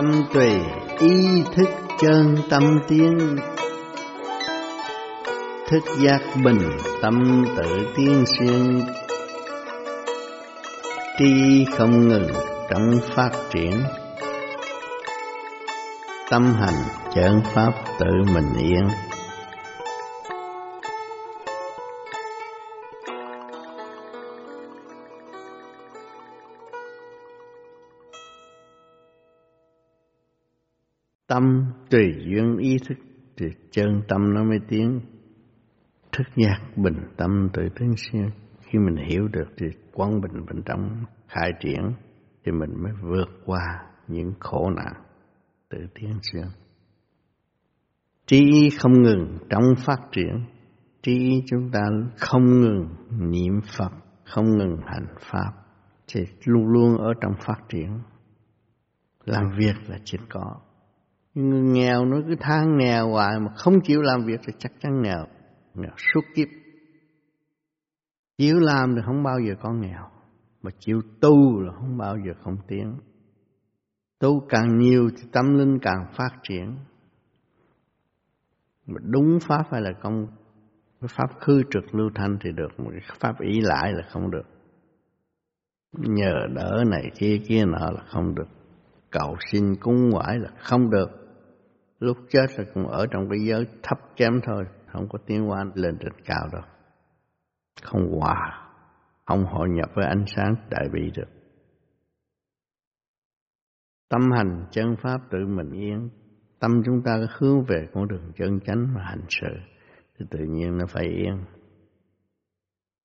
tâm tùy ý thức chân tâm tiến. Thức giác bình tâm tự tiên xuyên. Tri không ngừng trong phát triển. Tâm hành chơn pháp tự mình yên. Tâm, tùy duyên ý thức, thì chân tâm nó mới tiến. Thức giác bình tâm tự tiến xuyên khi mình hiểu được thì quán bình bên trong khai triển, thì mình mới vượt qua những khổ nạn tự tiến xuyên trí không ngừng trong phát triển. Trí chúng ta không ngừng niệm phật, không ngừng hành pháp, thì luôn luôn ở trong phát triển. Làm việc là chỉ có người nghèo nó cứ than nghèo hoài mà không chịu làm việc thì chắc chắn nghèo nghèo suốt kiếp. Chịu làm thì không bao giờ có nghèo, mà chịu tu là không bao giờ không tiến. Tu càng nhiều thì tâm linh càng phát triển. Mà đúng pháp hay là công cái pháp khư trực lưu thanh thì được một cái pháp ý lại là không được. Nhờ đỡ này kia kia nọ là không được. Cầu xin cúng ngoại là không được lúc chết là cũng ở trong cái giới thấp kém thôi, không có tiến hóa lên trên cao đâu. Không hòa, không hội nhập với ánh sáng đại bi được. Tâm hành chân pháp tự mình yên, tâm chúng ta hướng về con đường chân chánh mà hành sự, thì tự nhiên nó phải yên.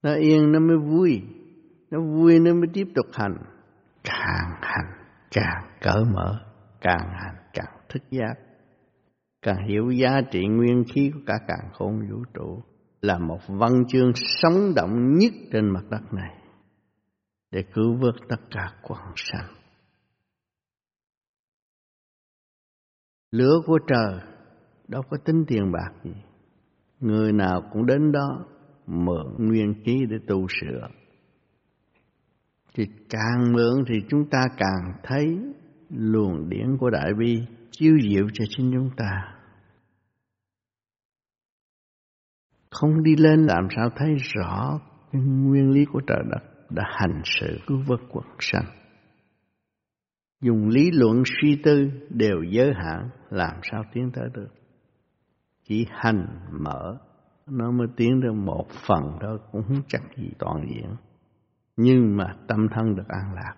Nó yên nó mới vui, nó vui nó mới tiếp tục hành. Càng hành, càng cởi mở, càng hành, càng thức giác càng hiểu giá trị nguyên khí của cả càng khôn vũ trụ là một văn chương sống động nhất trên mặt đất này để cứu vớt tất cả quần sanh. Lửa của trời đâu có tính tiền bạc gì. Người nào cũng đến đó mượn nguyên khí để tu sửa. Thì càng mượn thì chúng ta càng thấy luồng điển của Đại Bi chiếu diệu cho chính chúng ta. Không đi lên làm sao thấy rõ cái nguyên lý của trời đất đã hành sự cứu vớt quần sanh. Dùng lý luận suy tư đều giới hạn làm sao tiến tới được. Chỉ hành mở nó mới tiến được một phần thôi cũng không chắc gì toàn diện. Nhưng mà tâm thân được an lạc.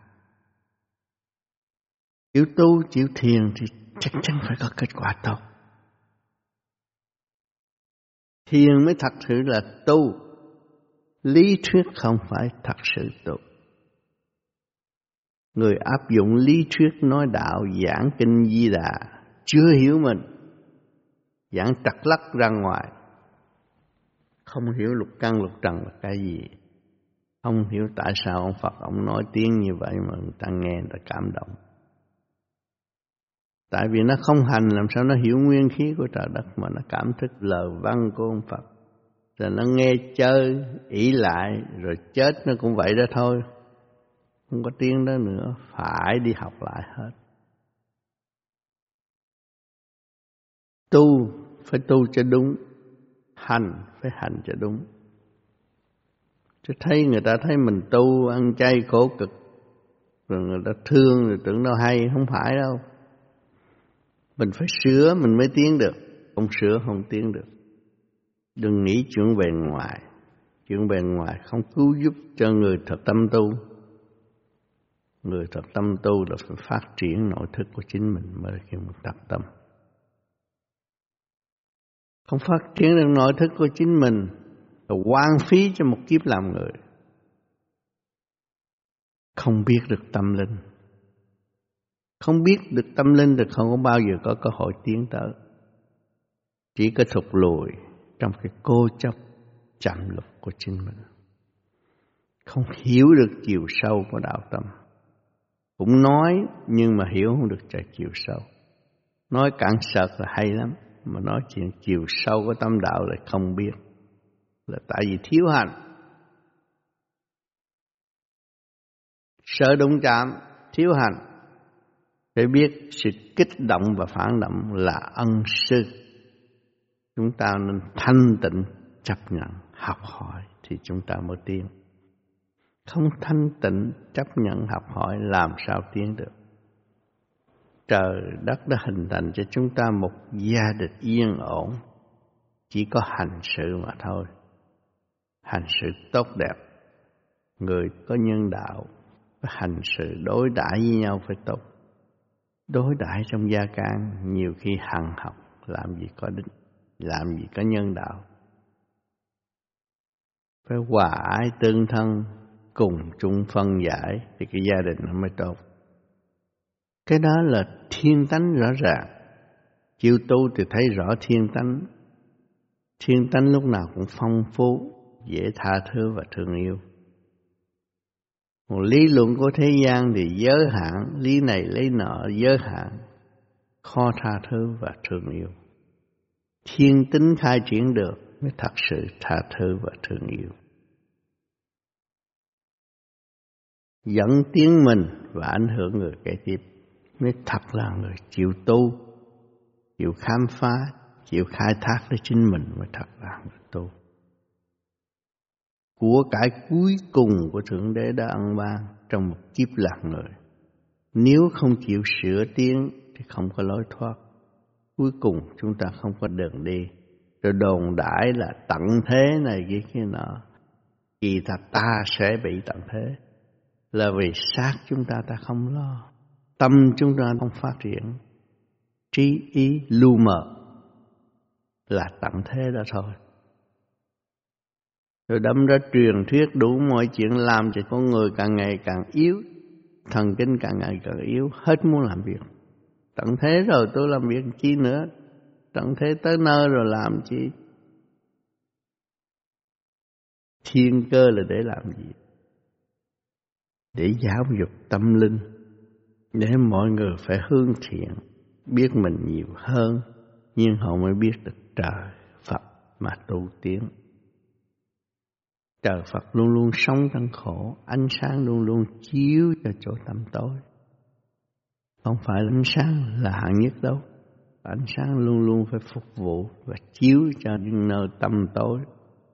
Chịu tu, chịu thiền thì chắc chắn phải có kết quả tốt. Thiền mới thật sự là tu. Lý thuyết không phải thật sự tu. Người áp dụng lý thuyết nói đạo, giảng kinh di đà, chưa hiểu mình. Giảng trật lắc ra ngoài. Không hiểu lục căn, lục trần là cái gì. Không hiểu tại sao ông Phật ông nói tiếng như vậy mà người ta nghe người ta cảm động. Tại vì nó không hành làm sao nó hiểu nguyên khí của trời đất mà nó cảm thức lời văn của ông Phật. Rồi nó nghe chơi, ỷ lại, rồi chết nó cũng vậy đó thôi. Không có tiếng đó nữa, phải đi học lại hết. Tu phải tu cho đúng, hành phải hành cho đúng. Chứ thấy người ta thấy mình tu, ăn chay khổ cực, rồi người ta thương rồi tưởng đâu hay, không phải đâu. Mình phải sửa mình mới tiến được, không sửa không tiến được. Đừng nghĩ chuyện bề ngoài, chuyện bề ngoài không cứu giúp cho người thật tâm tu. Người thật tâm tu là phải phát triển nội thức của chính mình mới kêu mình tập tâm. Không phát triển được nội thức của chính mình là quan phí cho một kiếp làm người. Không biết được tâm linh không biết được tâm linh thì không có bao giờ có cơ hội tiến tới. Chỉ có thụt lùi trong cái cô chấp chậm lục của chính mình. Không hiểu được chiều sâu của đạo tâm. Cũng nói nhưng mà hiểu không được trời chiều sâu. Nói cạn sợt là hay lắm. Mà nói chuyện chiều sâu của tâm đạo lại không biết. Là tại vì thiếu hành. Sợ đụng chạm, thiếu hành phải biết sự kích động và phản động là ân sư. Chúng ta nên thanh tịnh, chấp nhận, học hỏi thì chúng ta mới tiến. Không thanh tịnh, chấp nhận, học hỏi làm sao tiến được? Trời đất đã hình thành cho chúng ta một gia đình yên ổn. Chỉ có hành sự mà thôi. Hành sự tốt đẹp. Người có nhân đạo hành sự đối đãi với nhau phải tốt đối đãi trong gia can, nhiều khi hằng học, làm gì có đích, làm gì có nhân đạo. Phải hòa ái tương thân, cùng chung phân giải thì cái gia đình nó mới tốt. Cái đó là thiên tánh rõ ràng. Chịu tu thì thấy rõ thiên tánh. Thiên tánh lúc nào cũng phong phú, dễ tha thứ và thương yêu một lý luận của thế gian thì giới hạn, lý này lấy nợ giới hạn. Khó tha thứ và thương yêu. Thiên tính khai triển được mới thật sự tha thứ và thương yêu. Dẫn tiếng mình và ảnh hưởng người kế tiếp mới thật là người chịu tu, chịu khám phá, chịu khai thác lấy chính mình mới thật là người tu của cải cuối cùng của thượng đế đã ăn ban trong một kiếp lạc người. Nếu không chịu sửa tiến thì không có lối thoát. Cuối cùng chúng ta không có đường đi. Rồi đồn đãi là tận thế này kia kia nọ. Kỳ thật ta sẽ bị tận thế. Là vì xác chúng ta ta không lo. Tâm chúng ta không phát triển. Trí ý lu mờ là tận thế đó thôi rồi đâm ra truyền thuyết đủ mọi chuyện làm cho con người càng ngày càng yếu, thần kinh càng ngày càng yếu, hết muốn làm việc. Tận thế rồi tôi làm việc chi nữa? Tận thế tới nơi rồi làm chi? Thiên cơ là để làm gì? Để giáo dục tâm linh, để mọi người phải hướng thiện, biết mình nhiều hơn, nhưng họ mới biết được trời Phật mà tu tiến trời Phật luôn luôn sống trong khổ, ánh sáng luôn luôn chiếu cho chỗ tâm tối. Không phải ánh sáng là hạng nhất đâu, ánh sáng luôn luôn phải phục vụ và chiếu cho những nơi tâm tối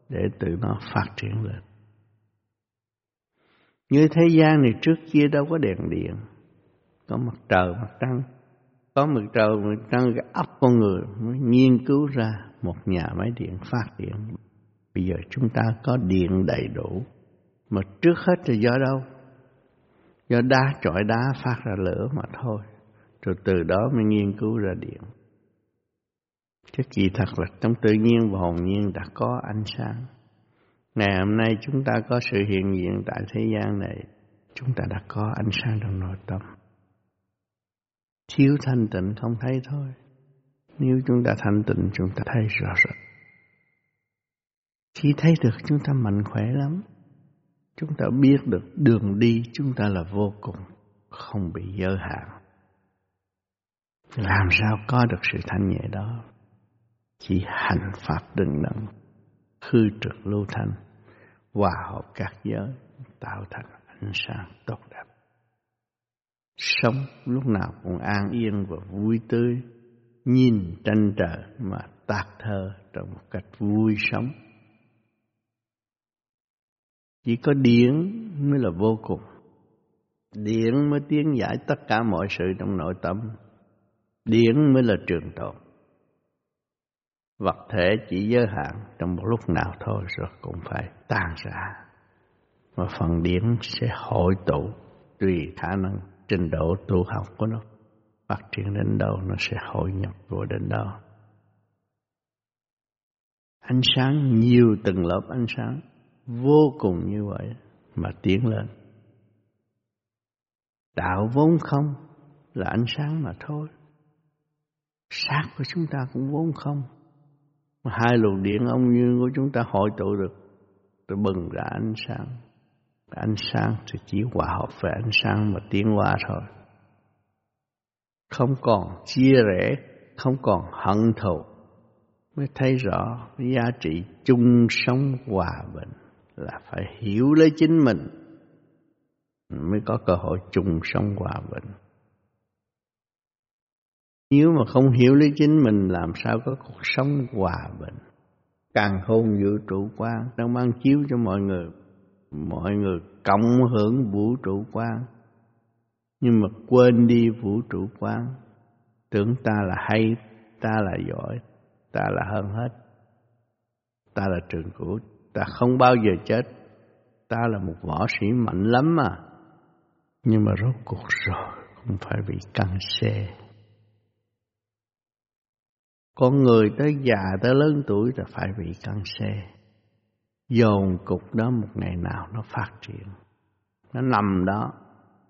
để tự nó phát triển lên. Như thế gian này trước kia đâu có đèn điện, có mặt trời, mặt trăng. Có mặt trời, mặt trăng, cái ấp con người mới nghiên cứu ra một nhà máy điện phát điện bây giờ chúng ta có điện đầy đủ mà trước hết là do đâu do đá chọi đá phát ra lửa mà thôi rồi từ đó mới nghiên cứu ra điện cái kỳ thật là trong tự nhiên và hồn nhiên đã có ánh sáng Ngày hôm nay chúng ta có sự hiện diện tại thế gian này, chúng ta đã có ánh sáng trong nội tâm. Thiếu thanh tịnh không thấy thôi. Nếu chúng ta thanh tịnh chúng ta thấy rõ rệt. Khi thấy được chúng ta mạnh khỏe lắm. Chúng ta biết được đường đi chúng ta là vô cùng, không bị giới hạn. Làm sao có được sự thanh nhẹ đó? Chỉ hành pháp đừng nặng khư trực lưu thanh hòa hợp các giới tạo thành ánh sáng tốt đẹp sống lúc nào cũng an yên và vui tươi nhìn tranh trời mà tạc thơ trong một cách vui sống chỉ có điển mới là vô cùng. Điển mới tiến giải tất cả mọi sự trong nội tâm. Điển mới là trường tồn. Vật thể chỉ giới hạn trong một lúc nào thôi rồi cũng phải tan ra mà phần điển sẽ hội tụ tùy khả năng trình độ tu học của nó. Phát triển đến đâu nó sẽ hội nhập vô đến đó. Ánh sáng, nhiều từng lớp ánh sáng vô cùng như vậy mà tiến lên. Đạo vốn không là ánh sáng mà thôi. Sát của chúng ta cũng vốn không. Mà hai luồng điện ông như của chúng ta hội tụ được, Tôi bừng ra ánh sáng. Ánh sáng thì chỉ hòa hợp với ánh sáng mà tiến hóa thôi. Không còn chia rẽ, không còn hận thù, mới thấy rõ giá trị chung sống hòa bình là phải hiểu lấy chính mình, mới có cơ hội chung sống hòa bình. Nếu mà không hiểu lấy chính mình, làm sao có cuộc sống hòa bình? Càng khôn vũ trụ quan đang mang chiếu cho mọi người. Mọi người cộng hưởng vũ trụ quan. Nhưng mà quên đi vũ trụ quan, tưởng ta là hay, ta là giỏi, ta là hơn hết. Ta là trường cửu ta không bao giờ chết. Ta là một võ sĩ mạnh lắm mà. Nhưng mà rốt cuộc rồi cũng phải bị căng xe. Con người tới già tới lớn tuổi là phải bị căng xe. Dồn cục đó một ngày nào nó phát triển. Nó nằm đó,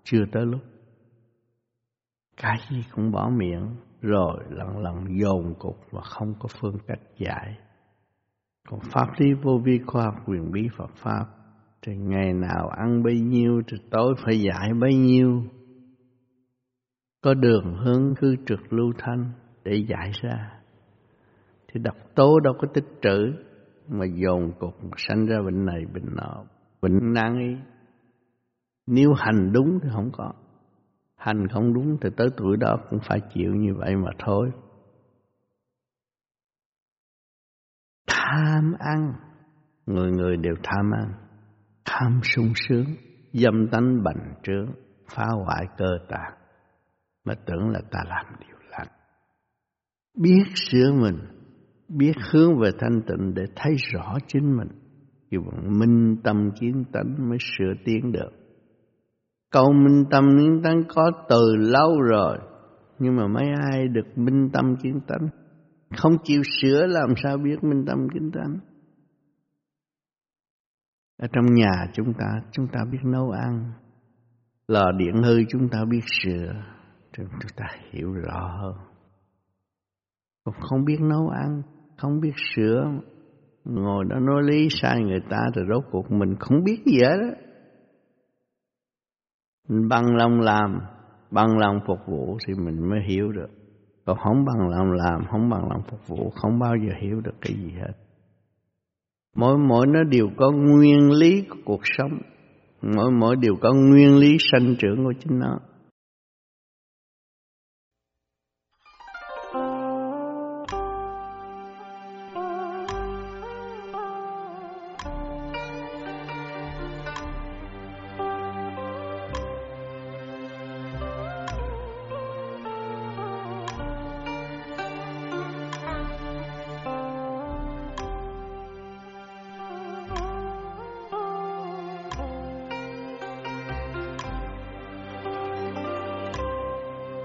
chưa tới lúc. Cái gì cũng bỏ miệng, rồi lần lần dồn cục và không có phương cách giải còn pháp lý vô vi khoa quyền bí Phật pháp, thì ngày nào ăn bấy nhiêu thì tối phải giải bấy nhiêu. Có đường hướng cứ trực lưu thanh để giải ra. Thì độc tố đâu có tích trữ, mà dồn cục sanh ra bệnh này, bệnh nọ, bệnh nan y. Nếu hành đúng thì không có. Hành không đúng thì tới tuổi đó cũng phải chịu như vậy mà thôi. Tham ăn. Người người đều tham ăn. Tham sung sướng dâm tánh bành trướng phá hoại cơ tạng. Mà tưởng là ta làm điều lành. Biết sửa mình biết hướng về thanh tịnh để thấy rõ chính mình. Thì bằng minh tâm kiến tánh mới sửa tiến được. Câu minh tâm kiến tánh có từ lâu rồi nhưng mà mấy ai được minh tâm kiến tánh không chịu sửa làm sao biết minh tâm kiến tánh. Ở trong nhà chúng ta chúng ta biết nấu ăn. Lò điện hư chúng ta biết sửa. Chúng ta hiểu rõ. Hơn còn không biết nấu ăn, không biết sửa, ngồi đó nói lý sai người ta rồi rốt cuộc mình không biết gì hết đó. Mình bằng lòng làm, bằng lòng phục vụ thì mình mới hiểu được còn không bằng lòng làm, không bằng lòng phục vụ, không bao giờ hiểu được cái gì hết. Mỗi mỗi nó đều có nguyên lý của cuộc sống. Mỗi mỗi đều có nguyên lý sanh trưởng của chính nó.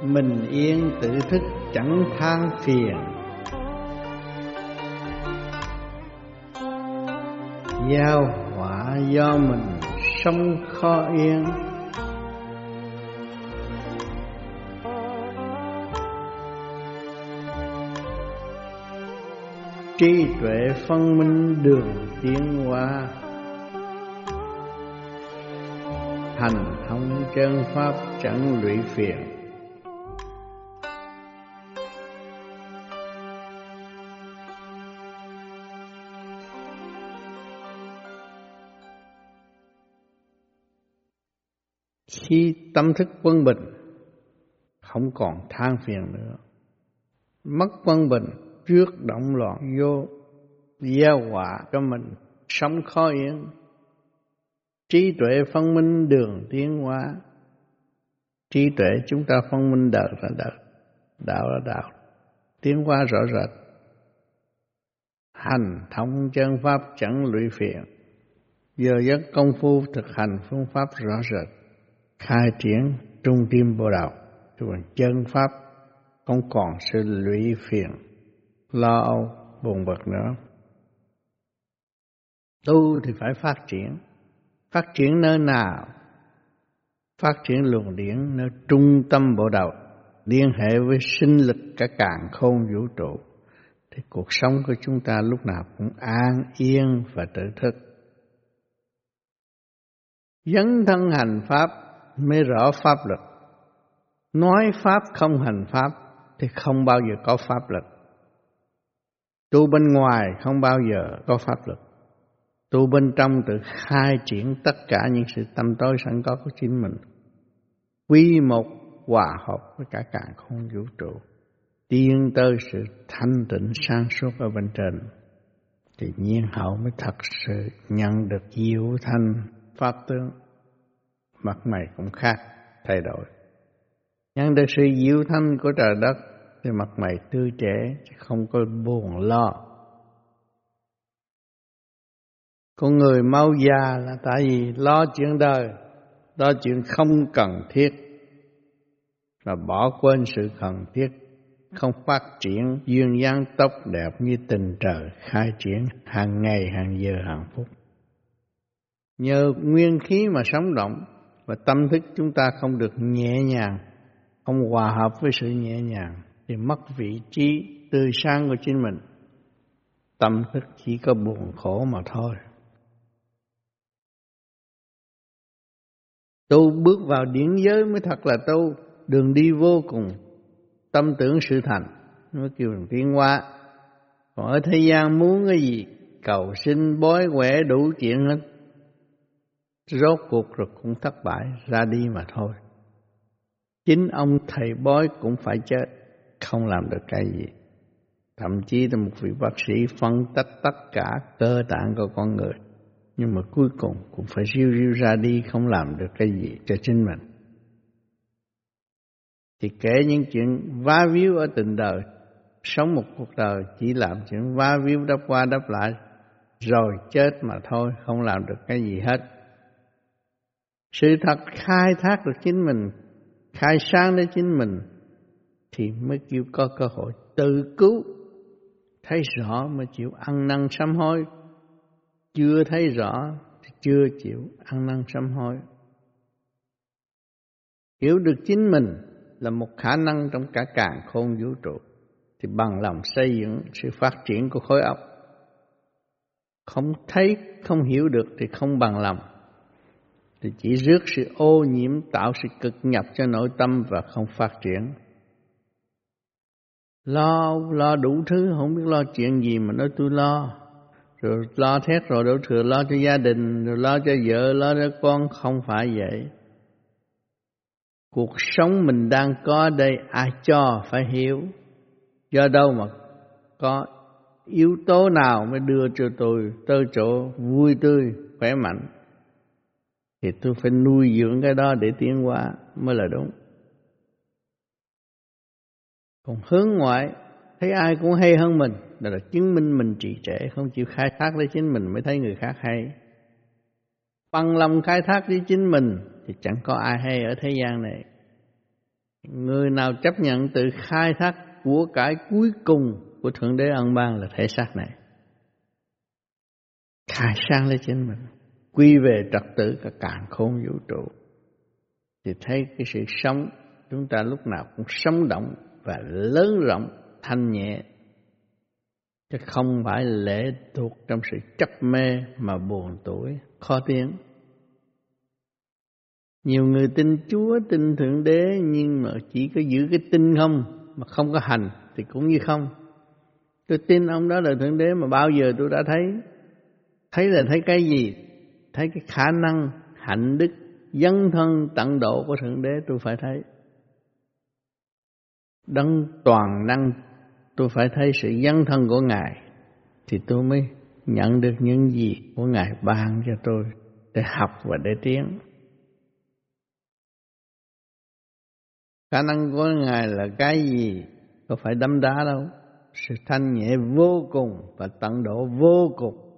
Mình yên tự thức chẳng than phiền. Giao họa do mình sống khó yên. Trí tuệ phân minh đường tiến hóa. Hành thông chân pháp chẳng lụy phiền. Khi tâm thức quân bình, không còn than phiền nữa. Mất quân bình, trước động loạn vô, gieo họa cho mình sống khó yên. Trí tuệ phân minh đường tiến hóa. Trí tuệ chúng ta phân minh đạo là đạo đạo là đạo, tiến hóa rõ rệt. Hành thông chân pháp chẳng lụy phiền. Giờ giấc công phu thực hành phương pháp rõ rệt khai triển trung tim bộ đạo rồi chân pháp, không còn sự lụy phiền, lo âu buồn bực nữa. Tu thì phải phát triển. Phát triển nơi nào? Phát triển luồng điển nơi trung tâm bộ đạo, liên hệ với sinh lực cả càng khôn vũ trụ. Thì cuộc sống của chúng ta lúc nào cũng an yên và tự thức. Dấn thân hành pháp mới rõ pháp lực. Nói pháp không hành pháp thì không bao giờ có pháp lực. Tu bên ngoài không bao giờ có pháp lực. Tu bên trong tự khai triển tất cả những sự tâm tối sẵn có của chính mình. Quy một hòa hợp với cả càng không vũ trụ. tiến tới sự thanh tịnh sáng suốt ở bên trên thì nhiên hậu mới thật sự nhận được diệu thanh pháp tướng mặt mày cũng khác, thay đổi. Nhân được sự diệu thanh của trời đất, thì mặt mày tươi trẻ, chứ không có buồn lo. Con người mau già là tại vì lo chuyện đời, lo chuyện không cần thiết. Và bỏ quên sự cần thiết, không phát triển duyên dáng tóc đẹp như tình trời khai triển hàng ngày, hàng giờ, hàng phút. Nhờ nguyên khí mà sống động và tâm thức chúng ta không được nhẹ nhàng, không hòa hợp với sự nhẹ nhàng, thì mất vị trí tươi sáng của chính mình. Tâm thức chỉ có buồn khổ mà thôi. Tu bước vào điển giới mới thật là tu, đường đi vô cùng. Tâm tưởng sự thành mới kêu bằng tiến hóa còn ở thế gian muốn cái gì? Cầu sinh bói quẻ đủ chuyện hết rốt cuộc rồi cũng thất bại, ra đi mà thôi. Chính ông thầy bói cũng phải chết, không làm được cái gì. Thậm chí là một vị bác sĩ phân tích tất cả cơ tạng của con người. Nhưng mà cuối cùng cũng phải riêu riêu ra đi, không làm được cái gì cho chính mình. Thì kể những chuyện vá víu ở tình đời, sống một cuộc đời chỉ làm chuyện vá víu đắp qua đắp lại, rồi chết mà thôi, không làm được cái gì hết sự thật khai thác được chính mình, khai sáng đến chính mình, thì mới chịu có cơ hội tự cứu. Thấy rõ mới chịu ăn năn sám hối. Chưa thấy rõ thì chưa chịu ăn năn sám hối. Hiểu được chính mình là một khả năng trong cả càng khôn vũ trụ, thì bằng lòng xây dựng sự phát triển của khối óc. Không thấy, không hiểu được thì không bằng lòng thì chỉ rước sự ô nhiễm tạo sự cực nhập cho nội tâm và không phát triển. Lo lo đủ thứ, không biết lo chuyện gì mà nói tôi lo. Rồi lo thét rồi đổ thừa lo cho gia đình, rồi lo cho vợ, lo cho con, không phải vậy. Cuộc sống mình đang có đây, ai cho phải hiểu. Do đâu mà có yếu tố nào mới đưa cho tôi tới chỗ vui tươi, khỏe mạnh? Thì tôi phải nuôi dưỡng cái đó để tiến hóa mới là đúng. Còn hướng ngoại, thấy ai cũng hay hơn mình, đó là chứng minh mình trì trệ, không chịu khai thác lấy chính mình mới thấy người khác hay. Bằng lòng khai thác với chính mình thì chẳng có ai hay ở thế gian này. Người nào chấp nhận tự khai thác của cải cuối cùng của thượng đế ân ban là thể xác này. Khai sáng lấy chính mình quy về trật tự cả càng khôn vũ trụ. Thì thấy cái sự sống, chúng ta lúc nào cũng sống động và lớn rộng, thanh nhẹ. Chứ không phải lệ thuộc trong sự chấp mê mà buồn tuổi, khó tiếng nhiều người tin Chúa, tin Thượng Đế, nhưng mà chỉ có giữ cái tin không, mà không có hành thì cũng như không. Tôi tin ông đó là Thượng Đế mà bao giờ tôi đã thấy. Thấy là thấy cái gì? Thấy cái khả năng hạnh đức dân thân tận độ của Thượng Đế, tôi phải thấy đấng toàn năng, tôi phải thấy sự dân thân của Ngài, thì tôi mới nhận được những gì của Ngài ban cho tôi để học và để tiến. Khả năng của Ngài là cái gì? Có phải đấm đá đâu. Sự thanh nhẹ vô cùng và tận độ vô cùng.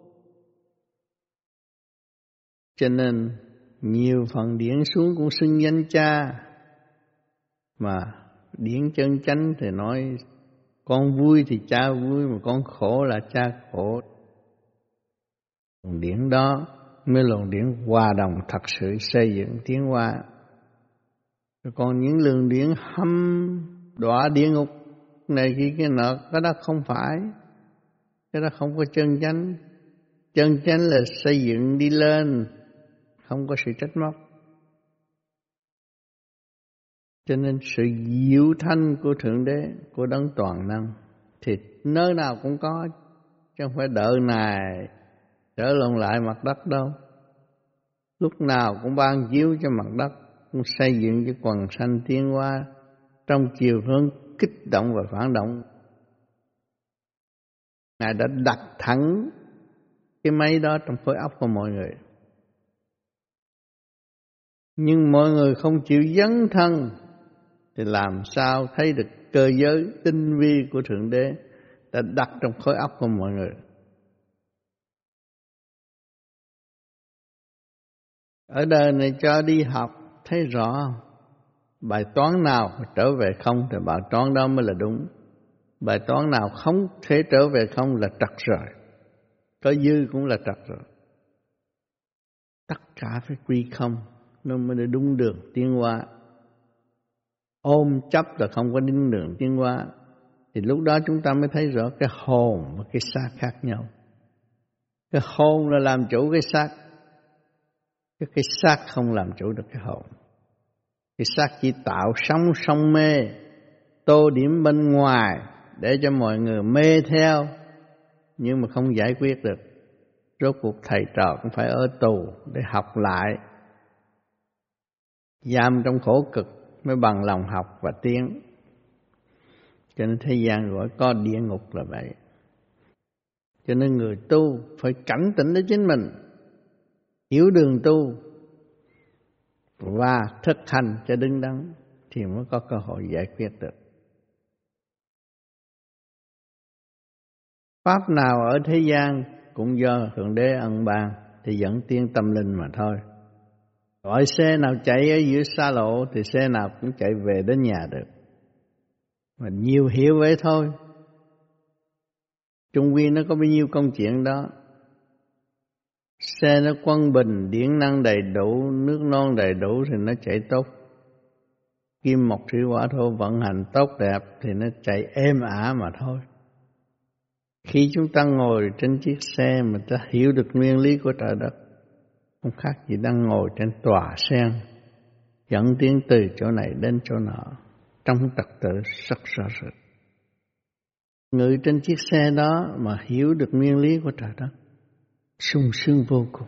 Cho nên, nhiều phần điển xuống cũng xưng danh cha. Mà điển chân chánh thì nói, con vui thì cha vui, mà con khổ là cha khổ. Luồng điển đó mới luồng điển hòa đồng thật sự xây dựng tiến hóa. Còn những luồng điển hâm đọa địa ngục này kia cái nọ cái đó không phải. Cái đó không có chân chánh. Chân chánh là xây dựng đi lên không có sự trách móc. Cho nên sự diệu thanh của Thượng Đế, của Đấng Toàn Năng thì nơi nào cũng có, chứ không phải đợi này trở lộn lại mặt đất đâu. Lúc nào cũng ban chiếu cho mặt đất, cũng xây dựng cho quần sanh tiến hóa trong chiều hướng kích động và phản động. Ngài đã đặt thẳng cái máy đó trong khối óc của mọi người nhưng mọi người không chịu dấn thân, thì làm sao thấy được cơ giới tinh vi của thượng đế đã đặt trong khối óc của mọi người? Ở đời này cho đi học, thấy rõ bài toán nào trở về không thì bài toán đó mới là đúng. Bài toán nào không thể trở về không là trật rồi có dư cũng là trật rồi tất cả phải quy không? Nó mới được đúng đường tiến hóa. Ôm chấp là không có đúng đường tiến hóa. Thì lúc đó chúng ta mới thấy rõ cái hồn và cái xác khác nhau. Cái hồn là làm chủ cái xác. Cái cái xác không làm chủ được cái hồn. Cái xác chỉ tạo sống sông mê, tô điểm bên ngoài để cho mọi người mê theo, nhưng mà không giải quyết được. Rốt cuộc thầy trò cũng phải ở tù để học lại giam trong khổ cực mới bằng lòng học và tiến. Cho nên thế gian gọi có địa ngục là vậy. Cho nên người tu phải cảnh tỉnh đến chính mình, hiểu đường tu, và thực hành cho đứng đắn thì mới có cơ hội giải quyết được. Pháp nào ở thế gian cũng do thượng đế ân ban thì dẫn tiên tâm linh mà thôi gọi xe nào chạy ở giữa xa lộ thì xe nào cũng chạy về đến nhà được. Mà nhiều hiểu vậy thôi. Trung quy nó có bao nhiêu công chuyện đó. Xe nó quân bình, điện năng đầy đủ, nước non đầy đủ thì nó chạy tốt. Kim mộc thủy hỏa thổ vận hành tốt đẹp thì nó chạy êm ả mà thôi. Khi chúng ta ngồi trên chiếc xe mà ta hiểu được nguyên lý của trời đất không khác gì đang ngồi trên tòa sen, dẫn tiến từ chỗ này đến chỗ nọ, trong trật tự rất rõ rệt. Người trên chiếc xe đó mà hiểu được nguyên lý của trời đất, sung sướng vô cùng.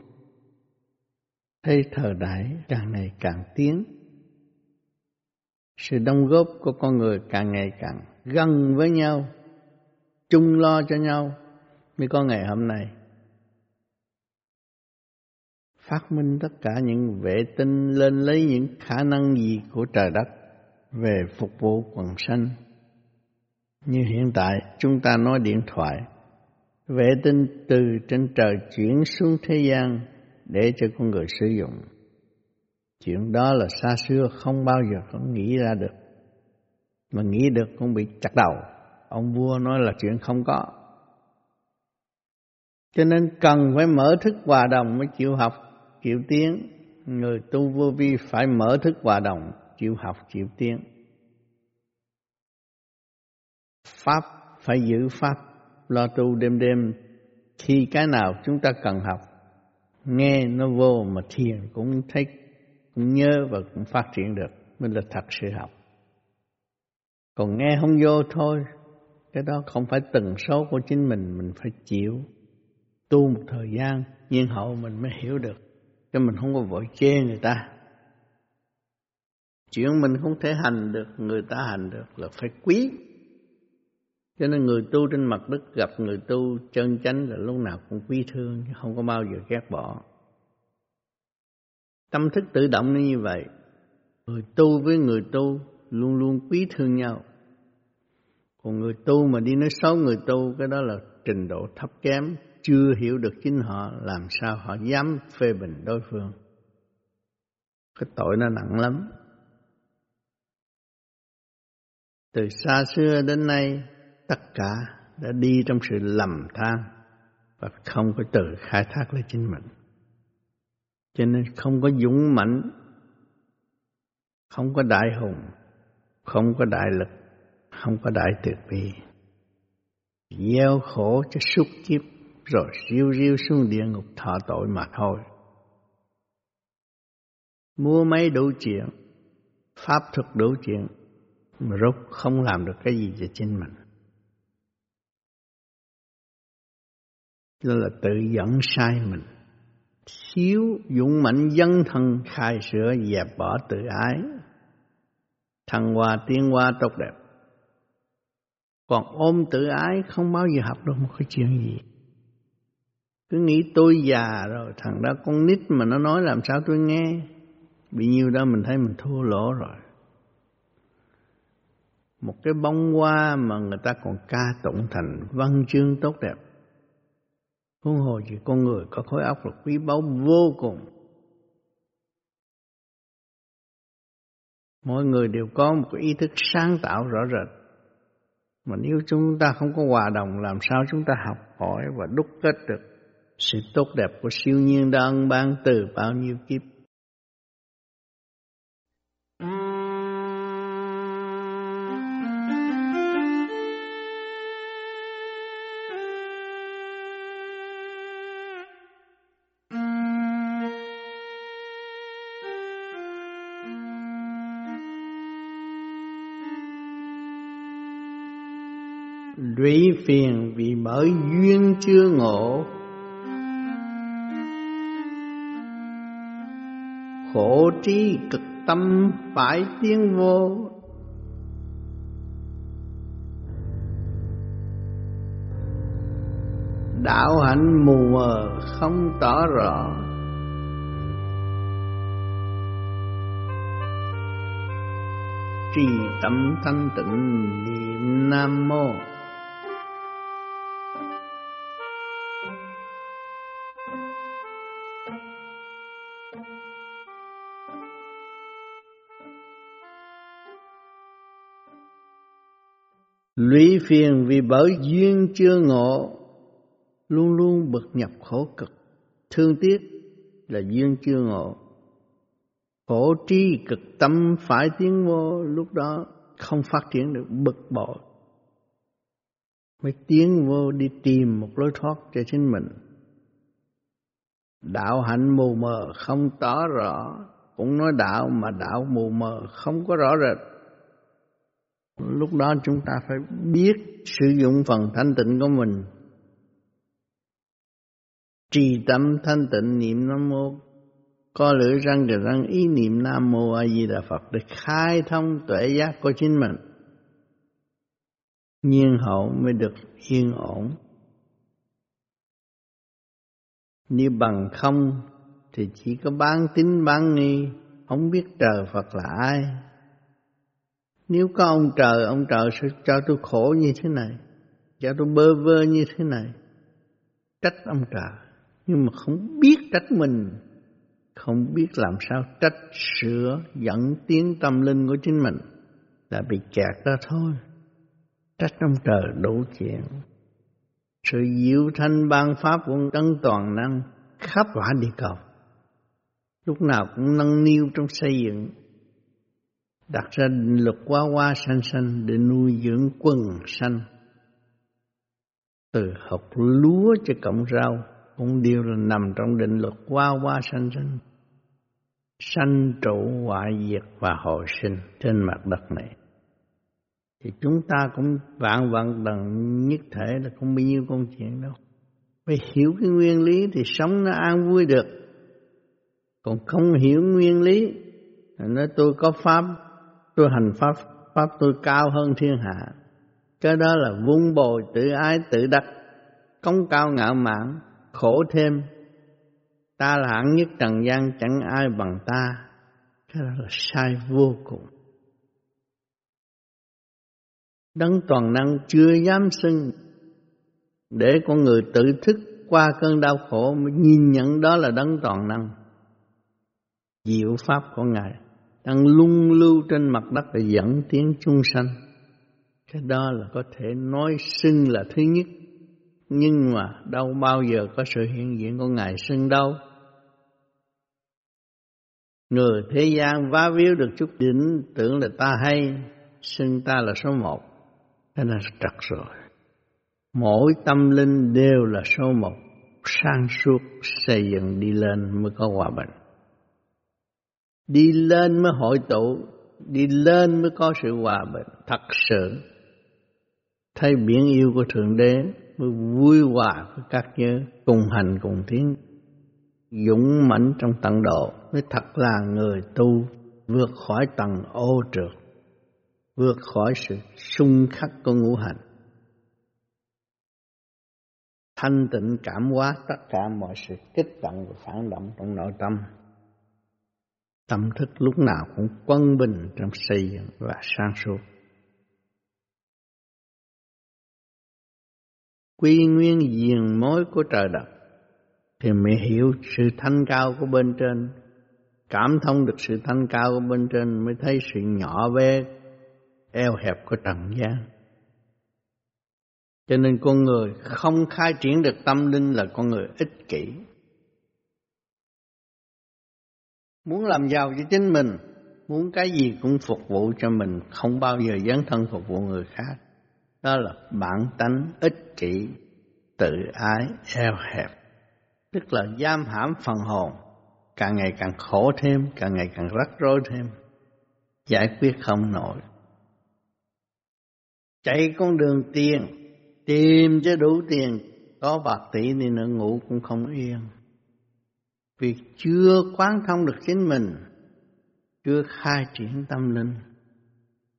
Thấy thời đại càng ngày càng tiến, sự đóng góp của con người càng ngày càng gần với nhau, chung lo cho nhau. Mới có ngày hôm nay phát minh tất cả những vệ tinh lên lấy những khả năng gì của trời đất về phục vụ quần sanh như hiện tại, chúng ta nói điện thoại. Vệ tinh từ trên trời chuyển xuống thế gian để cho con người sử dụng. Chuyện đó là xa xưa, không bao giờ có nghĩ ra được. Mà nghĩ được cũng bị chặt đầu. Ông vua nói là chuyện không có. Cho nên cần phải mở thức hòa đồng mới chịu học chịu tiến người tu vô vi phải mở thức hòa đồng, chịu học chịu tiến pháp, phải giữ pháp. Lo tu đêm đêm, khi cái nào chúng ta cần học, nghe nó vô mà thiền cũng thấy, cũng nhớ và cũng phát triển được, mới là thật sự học. Còn nghe không vô thôi, cái đó không phải tần số của chính mình mình phải chịu. Tu một thời gian nhiên hậu mình mới hiểu được cho mình không có vội chê người ta. Chuyện mình không thể hành được, người ta hành được là phải quý. Cho nên người tu trên mặt đất gặp người tu chân chánh là lúc nào cũng quý thương, không có bao giờ ghét bỏ. Tâm thức tự động nó như vậy. Người tu với người tu luôn luôn quý thương nhau. Còn người tu mà đi nói xấu người tu, cái đó là trình độ thấp kém chưa hiểu được chính họ, làm sao họ dám phê bình đối phương? Cái tội nó nặng lắm. Từ xa xưa đến nay, tất cả đã đi trong sự lầm than và không có tự khai thác lấy chính mình. Cho nên không có dũng mãnh, không có đại hùng, không có đại lực, không có đại từ bi. Gieo khổ cho suốt kiếp rồi riêu riêu xuống địa ngục thọ tội mà thôi. Mua mấy đủ chuyện, pháp thuật đủ chuyện, mà rốt không làm được cái gì cho chính mình. Đó là tự dẫn sai mình. Thiếu dũng mạnh dân thân, khai sửa dẹp bỏ tự ái. Thăng hoa tiến hoa tốt đẹp. Còn ôm tự ái không bao giờ học được một cái chuyện gì cứ nghĩ tôi già rồi, thằng đó con nít mà nó nói làm sao tôi nghe? Bị nhiêu đó mình thấy mình thua lỗ rồi. Một cái bông hoa mà người ta còn ca tụng thành văn chương tốt đẹp. Huống hồ chỉ con người có khối óc là quý báu vô cùng. Mọi người đều có một cái ý thức sáng tạo rõ rệt. Mà nếu chúng ta không có hòa đồng, làm sao chúng ta học hỏi và đúc kết được? Sự tốt đẹp của siêu nhiên đã ân ban từ bao nhiêu kiếp? Lũy phiền vì bởi duyên chưa ngộ. Khổ trí cực tâm phải tiến vô. Đạo hạnh mù mờ không tỏ rõ. Trì tâm thanh tịnh niệm nam mô. Lũy phiền vì bởi duyên chưa ngộ, luôn luôn bực nhập khổ cực. Thương tiếc là duyên chưa ngộ. Khổ tri cực tâm phải tiến vô, lúc đó không phát triển được, bực bội. Mới tiến vô đi tìm một lối thoát cho chính mình. Đạo hạnh mù mờ không tỏ rõ, cũng nói đạo mà đạo mù mờ không có rõ rệt lúc đó chúng ta phải biết sử dụng phần thanh tịnh của mình. Trì tâm thanh tịnh niệm nam mô. Có lưỡi răng kề răng, ý niệm nam mô a di đà phật để khai thông tuệ giác của chính mình. Nhiên hậu mới được yên ổn. Nếu bằng không thì chỉ có bán tín bán nghi, không biết trời phật là ai nếu có ông trời, ông trời sẽ cho tôi khổ như thế này, cho tôi bơ vơ như thế này. Trách ông trời, nhưng mà không biết trách mình, không biết làm sao trách sửa dẫn tiến tâm linh của chính mình là bị kẹt ra thôi. Trách ông trời đủ chuyện. Sự diệu thanh ban pháp của đấng toàn năng khắp quả địa cầu. Lúc nào cũng nâng niu trong xây dựng đặt ra định luật quá hoa sanh sanh để nuôi dưỡng quân sanh. Từ học lúa cho cộng rau cũng đều là nằm trong định luật quá qua sanh sanh. Sanh trụ hoại diệt và hồi sinh trên mặt đất này. Thì chúng ta cũng vạn vạn lần nhất thể là không bao nhiêu công chuyện đâu. Phải hiểu cái nguyên lý thì sống nó an vui được. Còn không hiểu nguyên lý, nói tôi có pháp tôi hành pháp pháp tôi cao hơn thiên hạ. Cái đó là vun bồi tự ái tự đắc công cao ngạo mạn, khổ thêm. Ta là hạng nhất trần gian, chẳng ai bằng ta. Cái đó là sai vô cùng. Đấng toàn năng chưa dám xưng. Để con người tự thức qua cơn đau khổ mới nhìn nhận đó là đấng toàn năng. Diệu pháp của ngài đang lung lưu trên mặt đất để dẫn tiến chúng sanh. Cái đó là có thể nói xưng là thứ nhất, nhưng mà đâu bao giờ có sự hiện diện của Ngài xưng đâu. Người thế gian vá víu được chút đỉnh tưởng là ta hay, xưng ta là số một. Thế là trật rồi. Mỗi tâm linh đều là số một, sang suốt xây dựng đi lên mới có hòa bình. Đi lên mới hội tụ, đi lên mới có sự hòa bình thật sự. Thấy biển yêu của Thượng Đế mới vui hòa với các nhớ cùng hành cùng tiến. Dũng mãnh trong tận độ mới thật là người tu vượt khỏi tầng ô trượt, vượt khỏi sự xung khắc của ngũ hành, thanh tịnh cảm hóa tất cả mọi sự kích động và phản động trong nội tâm. Tâm thức lúc nào cũng quân bình trong xây dựng và sáng suốt. Quy nguyên diền mối của trời đất thì mới hiểu sự thanh cao của bên trên, cảm thông được sự thanh cao của bên trên mới thấy sự nhỏ bé, eo hẹp của trần gian. Cho nên con người không khai triển được tâm linh là con người ích kỷ. Muốn làm giàu cho chính mình, muốn cái gì cũng phục vụ cho mình, không bao giờ dấn thân phục vụ người khác. Đó là bản tánh ích kỷ, tự ái, eo hẹp. Tức là giam hãm phần hồn, càng ngày càng khổ thêm, càng ngày càng rắc rối thêm, giải quyết không nổi. Chạy con đường tiền tìm cho đủ tiền có bạc tỷ thì nữa ngủ cũng không yên vì chưa quán thông được chính mình, chưa khai triển tâm linh.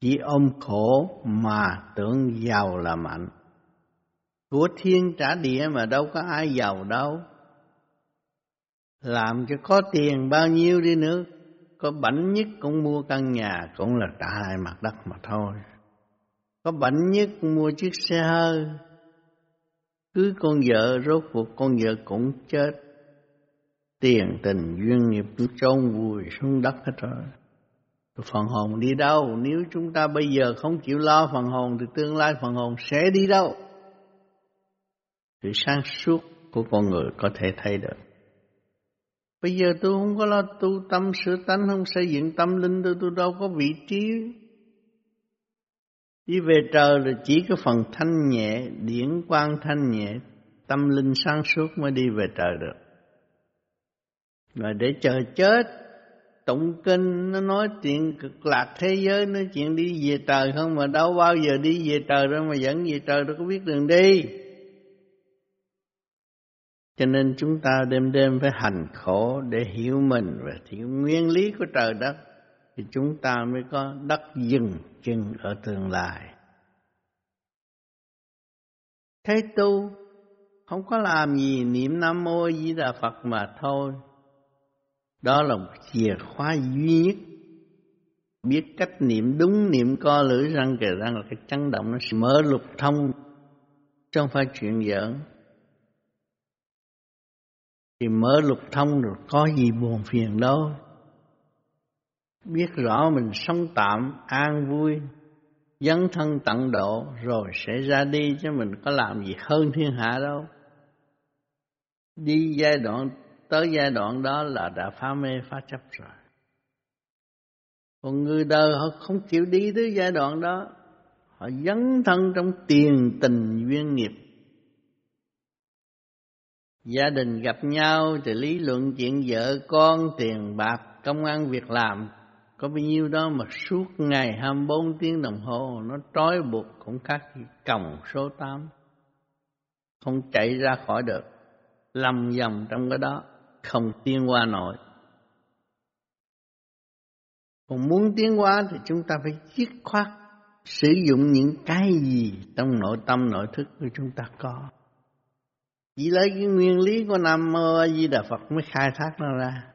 Chỉ ôm khổ mà tưởng giàu là mạnh. Của thiên trả địa mà đâu có ai giàu đâu. Làm cho có tiền bao nhiêu đi nữa, có bảnh nhất cũng mua căn nhà cũng là trả lại mặt đất mà thôi. Có bệnh nhất cũng mua chiếc xe hơi, cứ con vợ rốt cuộc con vợ cũng chết. Tiền tình duyên nghiệp nó trôn vùi xuống đất hết rồi. Phần hồn đi đâu? Nếu chúng ta bây giờ không chịu lo phần hồn Thì tương lai phần hồn sẽ đi đâu? Sự sáng suốt của con người có thể thấy được Bây giờ tôi không có lo tu tâm sửa tánh Không xây dựng tâm linh tôi Tôi đâu có vị trí. Đi về trời là chỉ cái phần thanh nhẹ, điển quang thanh nhẹ, tâm linh sáng suốt mới đi về trời được. Mà để chờ chết, tụng kinh nó nói chuyện cực lạc thế giới, nói chuyện đi về trời không mà đâu bao giờ đi về trời đâu mà dẫn về trời đâu có biết đường đi. Cho nên chúng ta đêm đêm phải hành khổ để hiểu mình và hiểu nguyên lý của trời đất thì chúng ta mới có đất dừng chân ở tương lai. Thế tu không có làm gì niệm Nam Mô Di Đà Phật mà thôi. Đó là một chìa khóa duy nhất. Biết cách niệm đúng, niệm co lưỡi răng kề răng là cái chấn động nó sẽ mở lục thông, chứ không phải chuyện giỡn. Thì mở lục thông rồi có gì buồn phiền đâu biết rõ mình sống tạm an vui dấn thân tận độ rồi sẽ ra đi chứ mình có làm gì hơn thiên hạ đâu đi giai đoạn tới giai đoạn đó là đã phá mê phá chấp rồi. Còn người đời họ không chịu đi tới giai đoạn đó họ dấn thân trong tiền tình duyên nghiệp. Gia đình gặp nhau thì lý luận chuyện vợ con tiền bạc công ăn việc làm. Có bao nhiêu đó mà suốt ngày 24 tiếng đồng hồ nó trói buộc cũng khác gì còng số 8. Không chạy ra khỏi được, lầm dầm trong cái đó, không tiến qua nổi. Còn muốn tiến qua thì chúng ta phải dứt khoát sử dụng những cái gì trong nội tâm nội thức của chúng ta có. Chỉ lấy cái nguyên lý của Nam Mô A Di Đà Phật mới khai thác nó ra.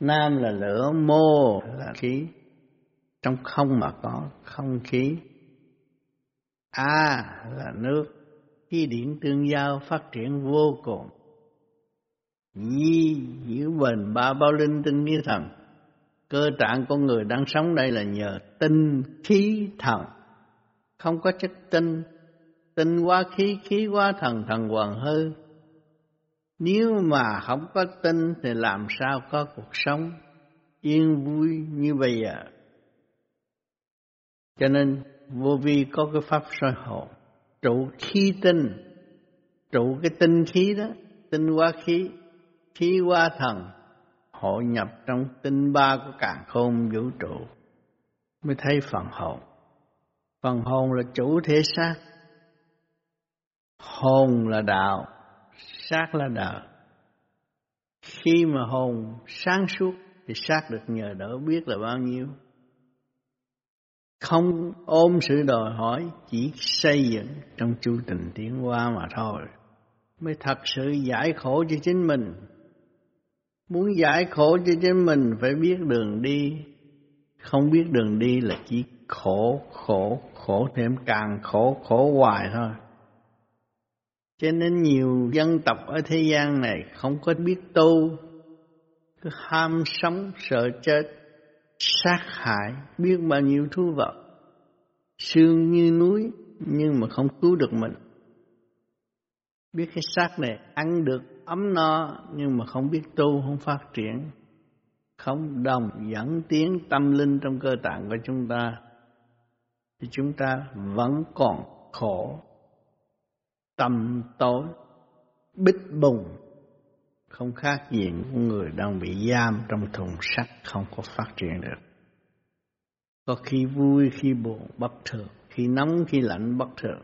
Nam là lửa, mô là khí. Trong không mà có không khí. A là nước, khí điển tương giao phát triển vô cùng. Nhi giữ bền ba bao linh tinh nghĩa thần. Cơ trạng con người đang sống đây là nhờ tinh khí thần. Không có chất tinh, tinh quá khí, khí quá thần, thần hoàng hư nếu mà không có tinh thì làm sao có cuộc sống yên vui như bây giờ. Cho nên vô vi có cái pháp soi hồn, trụ khí tinh, trụ cái tinh khí đó, tinh quá khí, khí qua thần, hội nhập trong tinh ba của càng khôn vũ trụ, mới thấy phần hồn. Phần hồn là chủ thể xác, hồn là đạo, xác là đạo. Khi mà hồn sáng suốt thì xác được nhờ đỡ biết là bao nhiêu. Không ôm sự đòi hỏi, chỉ xây dựng trong chu trình tiến hóa mà thôi. mới thật sự giải khổ cho chính mình. Muốn giải khổ cho chính mình phải biết đường đi. Không biết đường đi là chỉ khổ, khổ, khổ thêm càng khổ, khổ hoài thôi. Cho nên nhiều dân tộc ở thế gian này không có biết tu, cứ ham sống, sợ chết, sát hại, biết bao nhiêu thú vật, xương như núi nhưng mà không cứu được mình. Biết cái xác này ăn được ấm no nhưng mà không biết tu, không phát triển, không đồng dẫn tiến tâm linh trong cơ tạng của chúng ta, thì chúng ta vẫn còn khổ, tâm tối, bích bùng, không khác gì những người đang bị giam trong thùng sắt không có phát triển được. Có khi vui, khi buồn, bất thường, khi nóng, khi lạnh, bất thường.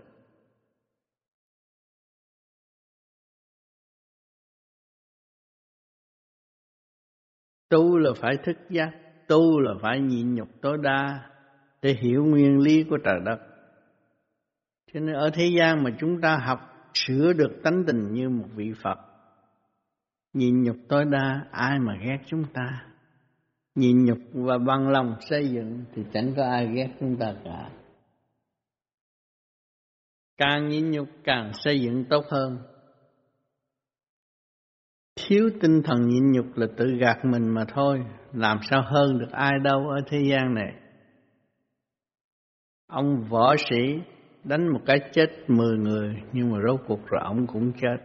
Tu là phải thức giác, tu là phải nhịn nhục tối đa để hiểu nguyên lý của trời đất. Cho nên ở thế gian mà chúng ta học sửa được tánh tình như một vị Phật, nhịn nhục tối đa ai mà ghét chúng ta. Nhịn nhục và bằng lòng xây dựng thì chẳng có ai ghét chúng ta cả. Càng nhịn nhục càng xây dựng tốt hơn. Thiếu tinh thần nhịn nhục là tự gạt mình mà thôi, làm sao hơn được ai đâu ở thế gian này. Ông võ sĩ đánh một cái chết mười người, nhưng mà rốt cuộc rồi ông cũng chết.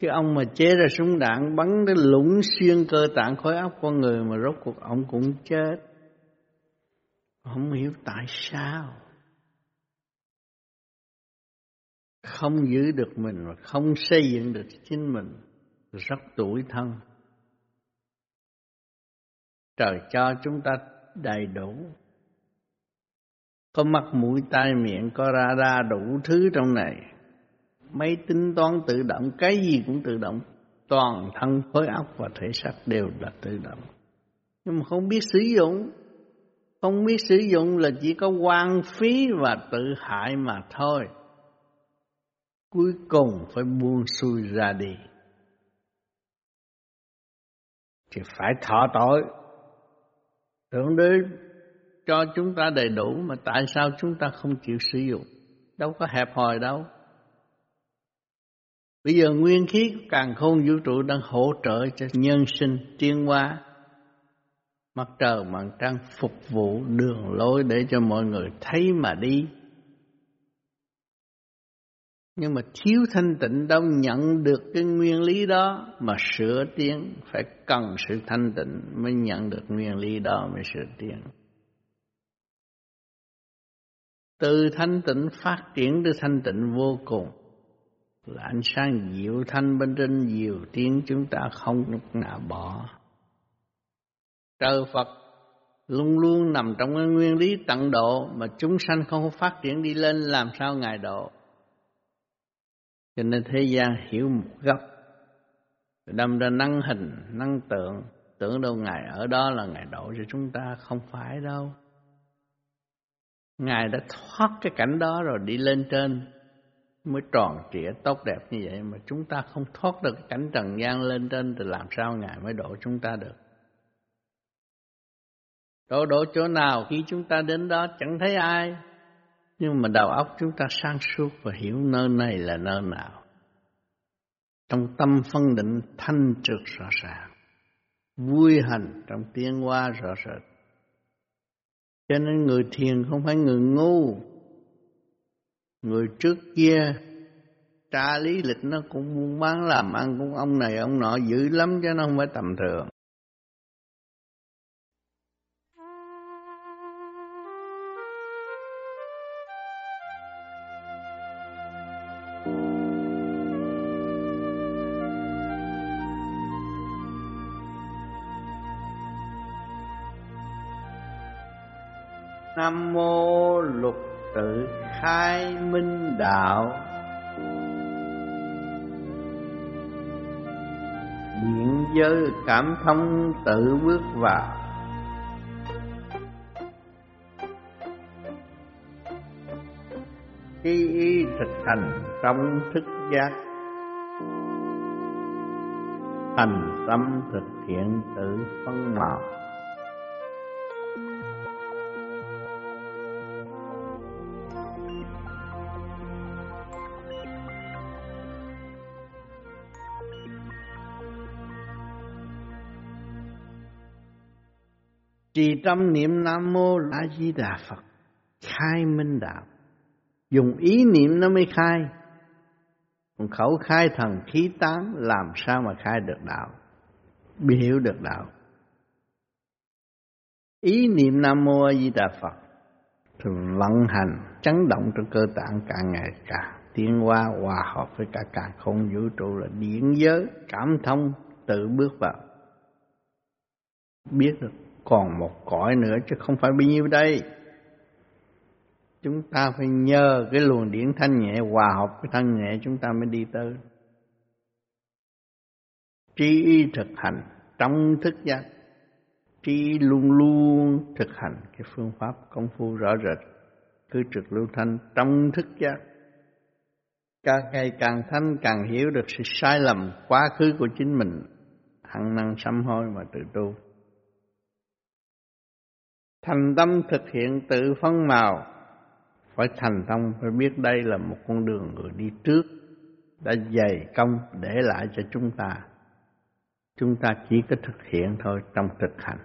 Cái ông mà chế ra súng đạn bắn đến lũng xuyên cơ tạng khối óc con người mà rốt cuộc ông cũng chết. Không hiểu tại sao. Không giữ được mình và không xây dựng được chính mình. Rất tuổi thân. Trời cho chúng ta đầy đủ. Có mắt mũi tai miệng, có ra ra đủ thứ trong này máy tính toán tự động cái gì cũng tự động toàn thân khối óc và thể xác đều là tự động nhưng mà không biết sử dụng không biết sử dụng là chỉ có quan phí và tự hại mà thôi cuối cùng phải buông xuôi ra đi thì phải thọ tội thượng đế cho chúng ta đầy đủ mà tại sao chúng ta không chịu sử dụng đâu có hẹp hòi đâu Bây giờ nguyên khí càng khôn vũ trụ đang hỗ trợ cho nhân sinh tiến hóa. Mặt trời, mặt trăng phục vụ đường lối để cho mọi người thấy mà đi. Nhưng mà thiếu thanh tịnh đâu, nhận được cái nguyên lý đó mà sửa tiến. Phải cần sự thanh tịnh mới nhận được nguyên lý đó mới sửa tiến. Từ thanh tịnh phát triển tới thanh tịnh vô cùng là ánh sáng diệu thanh bên trên diệu tiếng chúng ta không lúc nào bỏ. Trời Phật luôn luôn nằm trong cái nguyên lý tận độ mà chúng sanh không phát triển đi lên, làm sao Ngài độ. Cho nên thế gian hiểu một góc, đâm ra năng hình, năng tượng, tưởng đâu Ngài ở đó là Ngài độ cho chúng ta, không phải đâu. Ngài đã thoát cái cảnh đó rồi đi lên trên mới tròn trịa tốt đẹp như vậy mà chúng ta không thoát được cảnh trần gian lên trên thì làm sao Ngài mới độ chúng ta được. Độ độ chỗ nào khi chúng ta đến đó chẳng thấy ai, nhưng mà đầu óc chúng ta sáng suốt và hiểu nơi này là nơi nào. Trong tâm phân định thanh trực rõ ràng, vui hành trong tiến hóa rõ rệt. Cho nên người thiền không phải người ngu, người trước kia tra lý lịch nó cũng buôn bán làm ăn cũng ông này ông nọ dữ lắm chứ nó không phải tầm thường Nam mô lục tự khai minh đạo. Điện giới cảm thông tự bước vào. Khi y thực hành trong thức giác, thành tâm thực hiện tự phân màu Trì tâm niệm Nam Mô A Di Đà Phật khai minh đạo. Dùng ý niệm nó mới khai. Còn khẩu khai thần khí tán, làm sao mà khai được đạo. Biết hiểu được đạo. Ý niệm Nam Mô A Di Đà Phật thường vận hành, chấn động trong cơ tạng càng ngày càng tiến hóa, hòa hợp với cả càng không vũ trụ là điển giới, cảm thông, tự bước vào biết được còn một cõi nữa chứ không phải bao nhiêu đây. Chúng ta phải nhờ cái luồng điển thanh nhẹ, hòa hợp với thanh nhẹ, chúng ta mới đi tới. Trí y thực hành trong thức giác. Trí luôn luôn thực hành cái phương pháp công phu rõ rệt, cứ trực lưu thanh trong thức giác. Càng ngày càng thanh, càng hiểu được sự sai lầm, quá khứ của chính mình. Hằng năng sám hối mà tự tu thành tâm thực hiện tự phân màu. Phải thành tâm, phải biết đây là một con đường người đi trước, đã dày công để lại cho chúng ta. Chúng ta chỉ có thực hiện thôi trong thực hành.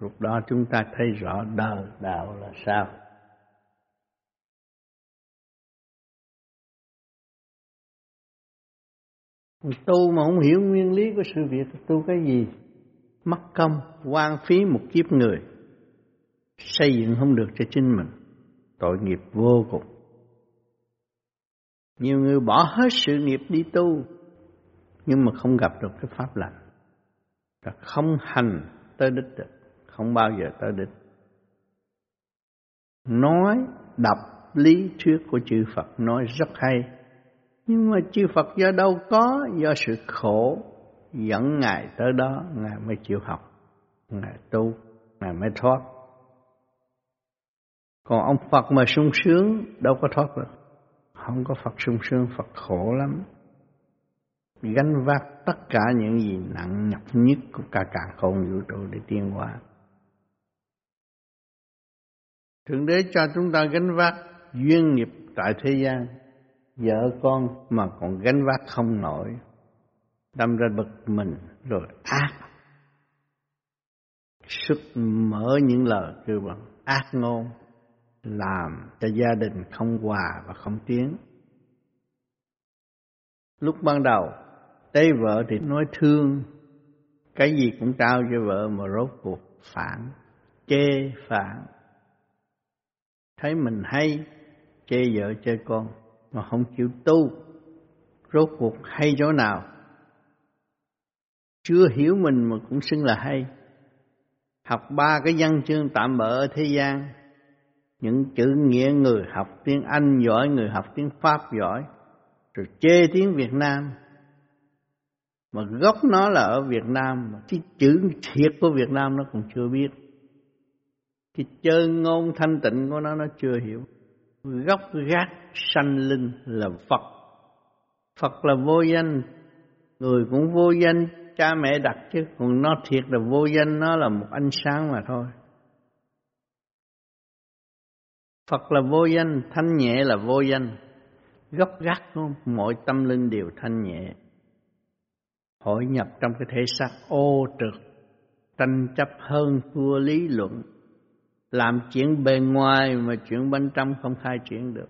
Lúc đó chúng ta thấy rõ đời đạo là sao. Tu mà không hiểu nguyên lý của sự việc, tu cái gì? Mất công quan phí một kiếp người xây dựng không được cho chính mình. Tội nghiệp vô cùng. Nhiều người bỏ hết sự nghiệp đi tu, nhưng mà không gặp được cái pháp lành. Và không hành tới đích được, không bao giờ tới đích. Nói đọc lý thuyết của chư Phật, nói rất hay. Nhưng mà chư Phật do đâu có, do sự khổ dẫn ngài tới đó, ngài mới chịu học, ngài tu, ngài mới thoát còn ông Phật mà sung sướng đâu có thoát được. Không có Phật sung sướng, Phật khổ lắm. Gánh vác tất cả những gì nặng nhọc nhất của cả cả khôn vũ trụ để tiến hóa. Thượng Đế cho chúng ta gánh vác duyên nghiệp tại thế gian. Vợ con mà còn gánh vác không nổi. Đâm ra bực mình rồi ác. Sức mở những lời kêu bằng ác ngôn làm cho gia đình không hòa và không tiến. Lúc ban đầu, thấy vợ thì nói thương, cái gì cũng trao cho vợ mà rốt cuộc phản, chê phản. Thấy mình hay, chê vợ chê con, mà không chịu tu, rốt cuộc hay chỗ nào. Chưa hiểu mình mà cũng xưng là hay. Học ba cái văn chương tạm bỡ ở thế gian những chữ nghĩa người học tiếng Anh giỏi, người học tiếng Pháp giỏi, rồi chê tiếng Việt Nam. Mà gốc nó là ở Việt Nam, mà cái chữ thiệt của Việt Nam nó còn chưa biết. Cái chơi ngôn thanh tịnh của nó nó chưa hiểu. Gốc gác sanh linh là Phật. Phật là vô danh, người cũng vô danh, cha mẹ đặt chứ, còn nó thiệt là vô danh, nó là một ánh sáng mà thôi. Phật là vô danh, thanh nhẹ là vô danh. Gốc gác của mọi tâm linh đều thanh nhẹ. Hội nhập trong cái thể xác ô trực, tranh chấp hơn thua lý luận, làm chuyện bề ngoài mà chuyện bên trong không khai triển được.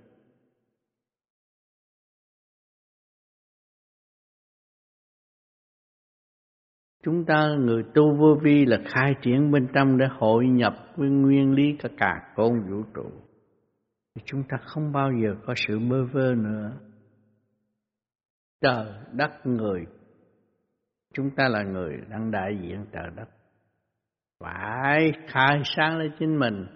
Chúng ta người tu vô vi là khai triển bên trong để hội nhập với nguyên lý cả cả con vũ trụ thì chúng ta không bao giờ có sự bơ vơ nữa. Trời đất người, chúng ta là người đang đại diện trời đất. Phải khai sáng lên chính mình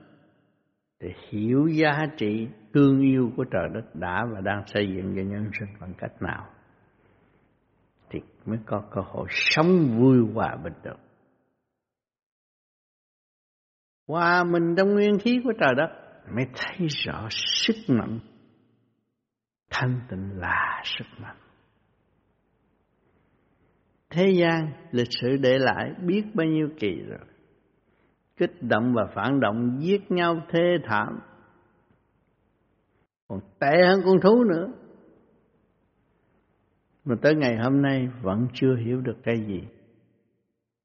để hiểu giá trị thương yêu của trời đất đã và đang xây dựng cho nhân sinh bằng cách nào thì mới có cơ hội sống vui hòa bình được. Hòa mình trong nguyên khí của trời đất mới thấy rõ sức mạnh. Thanh tịnh là sức mạnh. Thế gian lịch sử để lại biết bao nhiêu kỳ rồi. Kích động và phản động giết nhau thê thảm. Còn tệ hơn con thú nữa. Mà tới ngày hôm nay vẫn chưa hiểu được cái gì.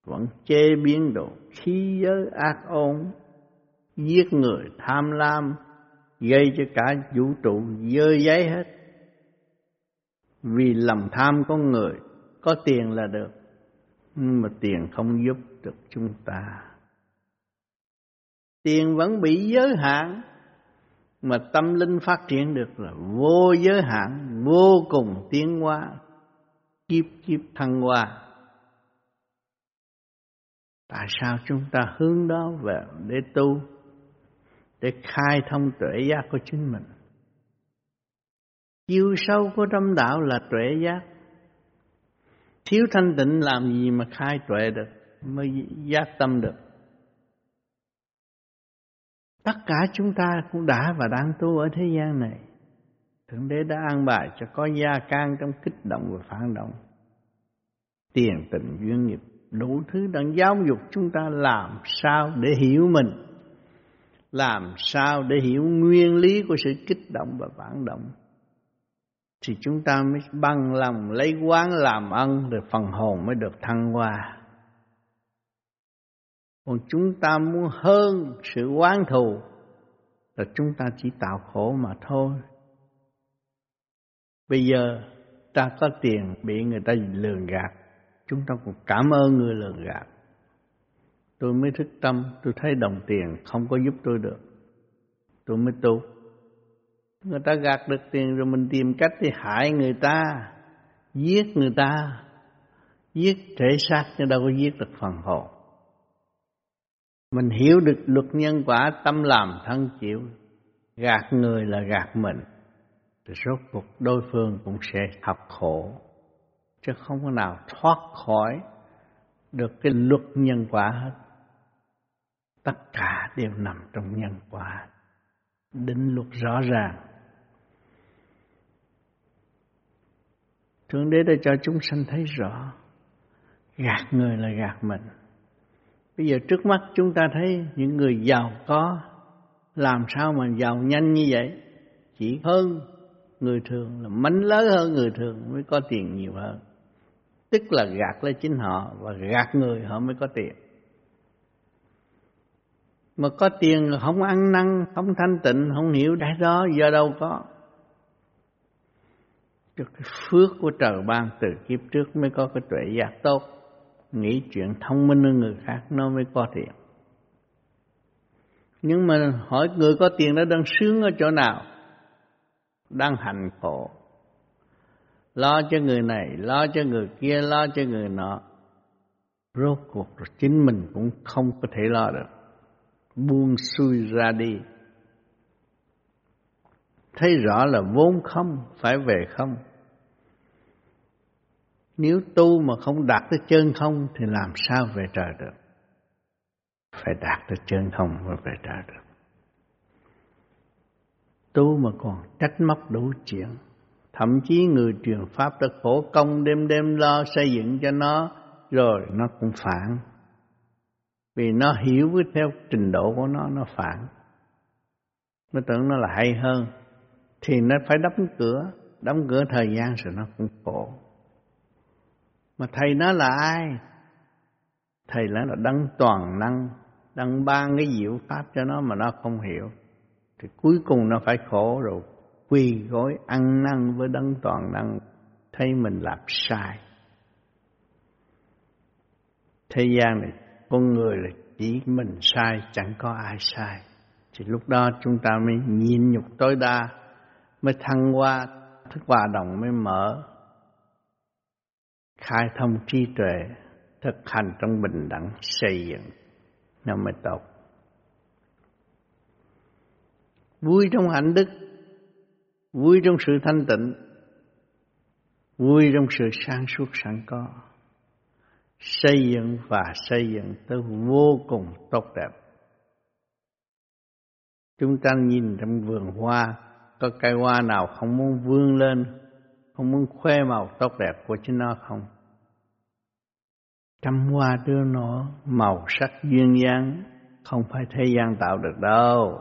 Vẫn chế biến đồ khí giới ác ôn giết người tham lam, gây cho cả vũ trụ dơ giấy hết. Vì lòng tham con người, có tiền là được, nhưng mà tiền không giúp được chúng ta. Tiền vẫn bị giới hạn, mà tâm linh phát triển được là vô giới hạn, vô cùng tiến hóa, kiếp kiếp thăng hoa. Tại sao chúng ta hướng đó về để tu? Để khai thông tuệ giác của chính mình. Chiều sâu của tâm đạo là tuệ giác. Thiếu thanh tịnh làm gì mà khai tuệ được, mới giác tâm được? Tất cả chúng ta cũng đã và đang tu ở thế gian này. Thượng đế đã an bài cho có gia can trong kích động và phản động. Tiền, tình, duyên nghiệp, đủ thứ đang giáo dục chúng ta làm sao để hiểu mình làm sao để hiểu nguyên lý của sự kích động và phản động? Thì chúng ta mới bằng lòng lấy quán làm ăn rồi phần hồn mới được thăng hoa. Còn chúng ta muốn hơn sự quán thù, là chúng ta chỉ tạo khổ mà thôi. Bây giờ ta có tiền bị người ta lường gạt, chúng ta cũng cảm ơn người lường gạt tôi mới thức tâm, tôi thấy đồng tiền không có giúp tôi được. Tôi mới tu. Người ta gạt được tiền rồi mình tìm cách đi hại người ta, giết người ta. Giết thể xác nhưng đâu có giết được phần hồn. Mình hiểu được luật nhân quả tâm làm thân chịu. Gạt người là gạt mình. Thì rốt cuộc đối phương cũng sẽ học khổ. Chứ không có nào thoát khỏi được cái luật nhân quả hết tất cả đều nằm trong nhân quả. Định luật rõ ràng. Thượng Đế đã cho chúng sanh thấy rõ. Gạt người là gạt mình. Bây giờ trước mắt chúng ta thấy những người giàu có. Làm sao mà giàu nhanh như vậy? Chỉ hơn người thường là mánh lớn hơn người thường mới có tiền nhiều hơn. Tức là gạt lấy chính họ Và gạt người họ mới có tiền. Mà có tiền không ăn năn, Không thanh tịnh, Không hiểu đại đó, do đâu có. Cho cái phước của trời ban từ kiếp trước mới có cái tuệ giác tốt. Nghĩ chuyện thông minh hơn người khác nó mới có tiền nhưng mà hỏi người có tiền đó đang sướng ở chỗ nào? Đang hành khổ lo cho người này, lo cho người kia, lo cho người nọ. Rốt cuộc rồi chính mình cũng không có thể lo được buông xuôi ra đi thấy rõ là vốn không phải về không nếu tu mà không đạt tới chân không thì làm sao về trời được? Phải đạt tới chân không mới về trời được. Tu mà còn trách móc đủ chuyện. Thậm chí người truyền Pháp đã khổ công đêm đêm lo xây dựng cho nó, rồi nó cũng phản. Vì nó hiểu với theo trình độ của nó, nó phản. Nó tưởng nó là hay hơn. Thì nó phải đóng cửa, đóng cửa thời gian rồi nó cũng khổ. Mà thầy nó là ai? Thầy nó là đấng toàn năng, đấng ban cái diệu pháp cho nó mà nó không hiểu. Thì cuối cùng nó phải khổ rồi, quỳ gối ăn năn với đấng toàn năng, thấy mình làm sai. Thế gian này, con người là chỉ mình sai, chẳng có ai sai. Thì lúc đó chúng ta mới nhìn nhục tối đa, mới thăng qua, thức hòa đồng mới mở, khai thông trí tuệ thực hành trong bình đẳng xây dựng nó mới tốt vui trong hạnh đức vui trong sự thanh tịnh vui trong sự sáng suốt sẵn có xây dựng và xây dựng tới vô cùng tốt đẹp chúng ta nhìn trong vườn hoa có cây hoa nào không muốn vươn lên, không muốn khoe màu tốt đẹp của chính nó không? Trăm hoa đưa nở màu sắc duyên dáng không phải thế gian tạo được đâu.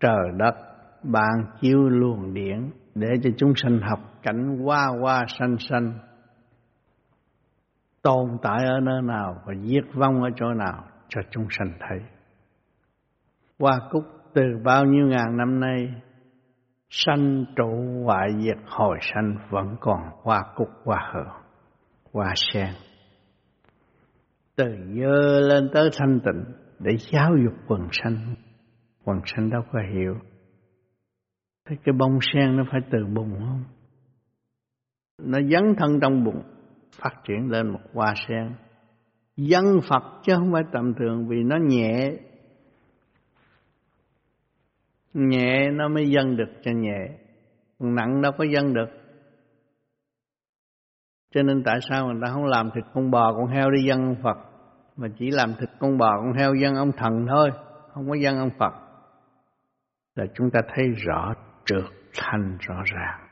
Trời đất ban chiếu luồng điển để cho chúng sanh học cảnh hoa hoa xanh xanh tồn tại ở nơi nào và diệt vong ở chỗ nào cho chúng sanh thấy. Hoa cúc từ bao nhiêu ngàn năm nay, sanh trụ hoại diệt hồi sanh vẫn còn hoa cúc, hoa hở hoa sen. Từ dơ lên tới thanh tịnh để giáo dục quần sanh quần sanh đâu có hiểu. Thế cái bông sen nó phải từ bùn không? Nó dấn thân trong bụng phát triển lên một hoa sen. Dân Phật chứ không phải tầm thường vì nó nhẹ. Nhẹ nó mới dân được cho nhẹ. Còn nặng đâu có dân được. Cho nên tại sao người ta không làm thịt con bò con heo đi dân ông Phật? Mà chỉ làm thịt con bò con heo dân ông thần thôi, không có dân ông Phật. Là chúng ta thấy rõ, trượt thành rõ ràng.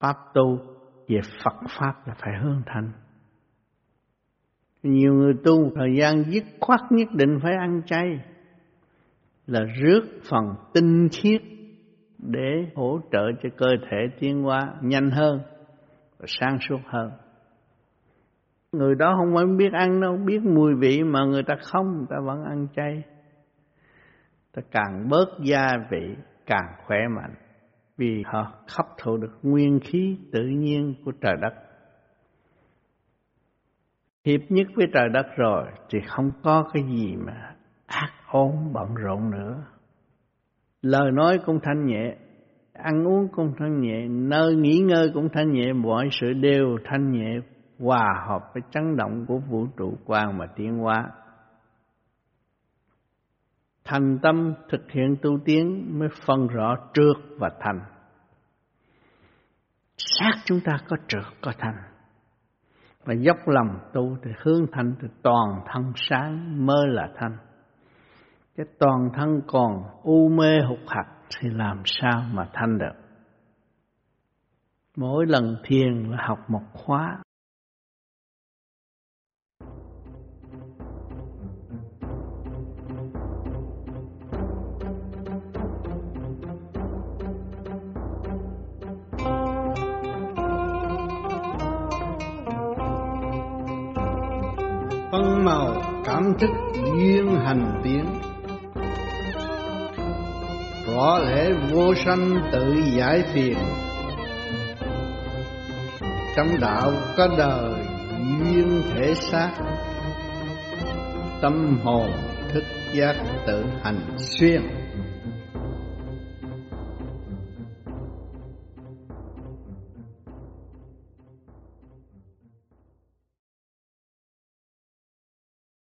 Pháp tu về Phật pháp là phải hướng thành nhiều người tu thời gian dứt khoát nhất định phải ăn chay là rước phần tinh khiết để hỗ trợ cho cơ thể tiến hóa nhanh hơn và sáng suốt hơn. Người đó không phải biết ăn đâu, biết mùi vị mà người ta không, người ta vẫn ăn chay. Ta càng bớt gia vị, càng khỏe mạnh. Vì họ hấp thụ được nguyên khí tự nhiên của trời đất. Hiệp nhất với trời đất rồi thì không có cái gì mà ác ôn bận rộn nữa. Lời nói cũng thanh nhẹ, ăn uống cũng thanh nhẹ, nơi nghỉ ngơi cũng thanh nhẹ, mọi sự đều thanh nhẹ, hòa hợp với chấn động của vũ trụ quan mà tiến hóa. Thành tâm thực hiện tu tiến mới phân rõ trước và thành. Xác chúng ta có trượt có thành. Và dốc lòng tu thì hướng thành thì toàn thân sáng mơ là thanh cái toàn thân còn u mê hụt hạt thì làm sao mà thanh được mỗi lần thiền là học một khóa cảm thức duyên hành tiến rõ lẽ vô sanh tự giải phiền. Trong đạo có đời duyên thể xác. Tâm hồn thức giác tự hành xuyên.